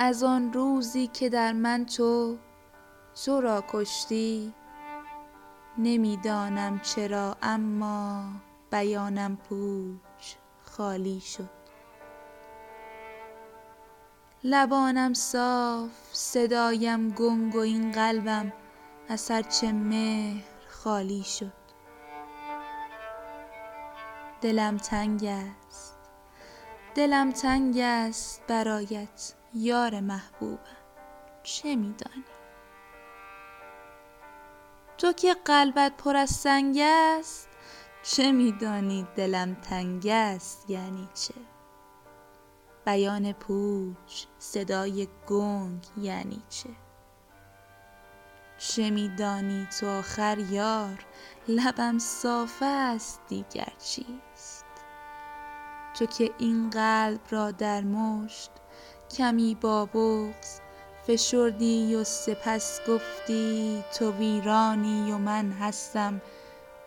از آن روزی که در من تو تو را کشتی. نمی دانم چرا اما بیانم پوچ خالی شد. لبانم صاف صدایم گنگ و این قلبم از هر چه مهر خالی شد. دلم تنگ است دلم تنگ است برایت. یار محبوبم چه می دانی تو که قلبت پر از سنگ است چه می دانی دلم تنگ است؟ یعنی چه؟ بیان پوچ صدای گنگ یعنی چه؟ چه می دانی تو آخر یار لبم صاف است دیگر چیست؟ تو که این قلب را در مشت کمی با بغض فشردی و سپس گفتی تو ویرانی و من هستم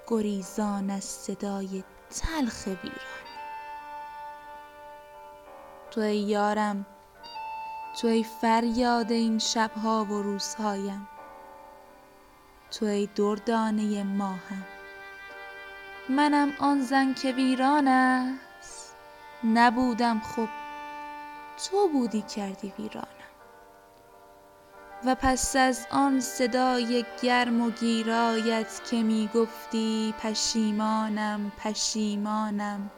گریزان از صدای تلخ ویرانی تو ای یارم تو ای فریاد این شب ها و روزهایم. تو ای دردانه ماهم. منم آن زن که ویران است. نبودم خب تو بودی کردی ویرانم. و پس از آن صدای گرم و گیرایت که می گفتی پشیمانم پشیمانم.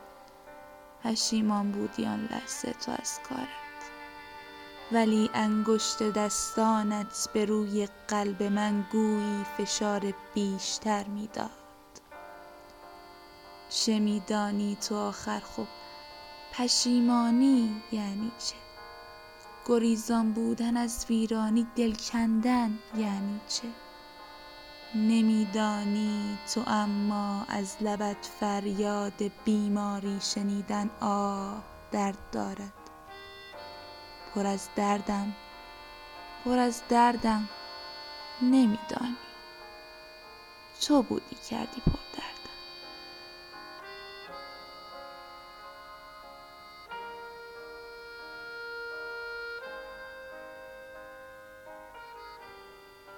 پشیمان بودی آن لحظه تو از کارت. ولی انگشت دستانت به روی قلب من گویی فشار بیشتر می داد چه می دانی تو آخر خب؟ پشیمانی یعنی چه؟ گریزان بودن از ویرانی دل کندن یعنی چه؟ نمی دانی تو اما از لبت فریاد بیماری شنیدن آه درد دارد. پر از دردم پر از دردم. نمی دانی تو بودی کردی پر درد؟